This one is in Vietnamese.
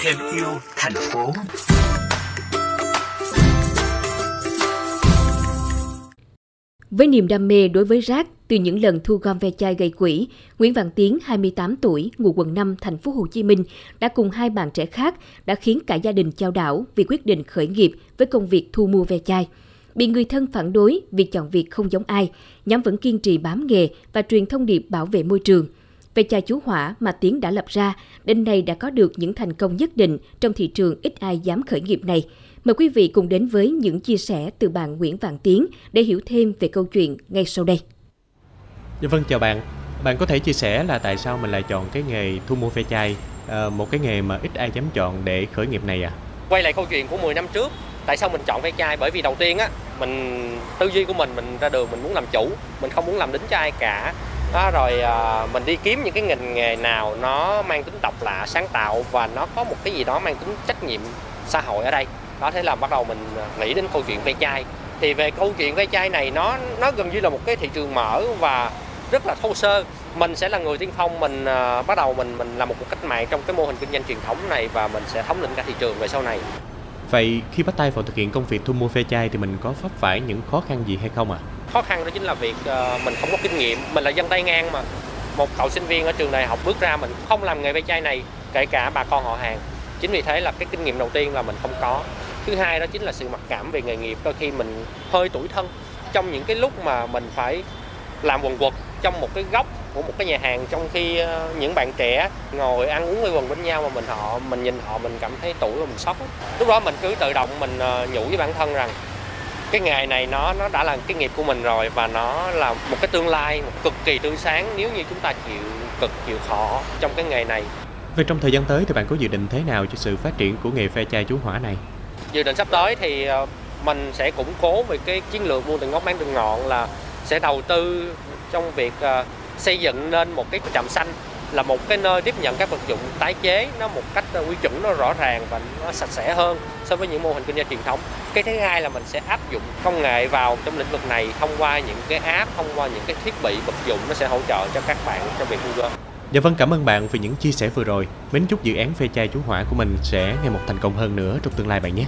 thêm yêu thành phố Với niềm đam mê đối với rác từ những lần thu gom ve chai gây quỹ, Nguyễn Văn Tiến, 28 tuổi, ngụ quận 5, thành phố Hồ Chí Minh, đã cùng hai bạn trẻ khác đã khiến cả gia đình chao đảo vì quyết định khởi nghiệp với công việc thu mua ve chai. Bị người thân phản đối vì chọn việc không giống ai, nhóm vẫn kiên trì bám nghề và truyền thông điệp bảo vệ môi trường. Ve chai chú hỏa mà Tiến đã lập ra, đến nay đã có được những thành công nhất định trong thị trường ít ai dám khởi nghiệp này – Mời quý vị cùng đến với những chia sẻ từ bạn Nguyễn Vạn Tiến để hiểu thêm về câu chuyện ngay sau đây. Dạ vâng, chào bạn. Bạn có thể chia sẻ là tại sao mình lại chọn cái nghề thu mua ve chai, à, một cái nghề mà ít ai dám chọn để khởi nghiệp này à? Quay lại câu chuyện của 10 năm trước, tại sao mình chọn ve chai? Bởi vì đầu tiên á, mình tư duy của mình mình ra đường mình muốn làm chủ, mình không muốn làm đính cho ai cả. Đó, rồi à, mình đi kiếm những cái ngành nghề nào nó mang tính độc lạ, sáng tạo và nó có một cái gì đó mang tính trách nhiệm xã hội ở đây. Đó thế là bắt đầu mình à, nghĩ đến câu chuyện ve chai. Thì về câu chuyện ve chai này nó nó gần như là một cái thị trường mở và rất là thô sơ. Mình sẽ là người tiên phong mình à, bắt đầu mình mình làm một cuộc cách mạng trong cái mô hình kinh doanh truyền thống này và mình sẽ thống lĩnh cả thị trường về sau này. Vậy khi bắt tay vào thực hiện công việc thu mua ve chai thì mình có vấp phải những khó khăn gì hay không ạ? à? Khó khăn đó chính là việc ờ, mình không có kinh nghiệm. Mình là dân tay ngang mà. Một cậu sinh viên ở trường đại học bước ra mình không làm nghề ve chai này, kể cả bà con họ hàng. Chính vì thế là cái kinh nghiệm đầu tiên là mình không có. Thứ hai đó chính là sự mặc cảm về nghề nghiệp. Đôi khi mình hơi tuổi thân. Trong những cái lúc mà mình phải làm quần quật trong một cái góc của một cái nhà hàng, trong khi ờ, những bạn trẻ ngồi ăn uống quây quần bên nhau mà mình họ, mình nhìn họ, mình cảm thấy tuổi và mình sốc lúc đó mình cứ tự động mình ờ, nhủ với bản thân rằng cái nghề này nó nó đã là cái nghiệp của mình rồi và nó là một cái tương lai cực kỳ tươi sáng nếu như chúng ta chịu cực chịu khó trong cái nghề này về trong thời gian tới thì bạn có dự định thế nào cho sự phát triển của nghề phe chai chú hỏa này? Dự định sắp tới thì ờ, mình sẽ củng cố về cái chiến lược mua từng ngóc bán từng ngọn là sẽ đầu tư trong việc ờ, xây dựng nên một cái trạm xanh là một cái nơi tiếp nhận các vật dụng tái chế nó một cách ờ, quy chuẩn nó rõ ràng và nó sạch sẽ hơn so với những mô hình kinh doanh truyền thống. Cái thứ hai là mình sẽ áp dụng công nghệ vào trong lĩnh vực này thông qua những cái app, thông qua những cái thiết bị vật dụng nó sẽ hỗ trợ cho các bạn trong việc thu gom. Dạ vâng cảm ơn bạn vì những chia sẻ vừa rồi. Mến chúc dự án phê chai chú hỏa của mình sẽ ngày một thành công hơn nữa trong tương lai bạn nhé.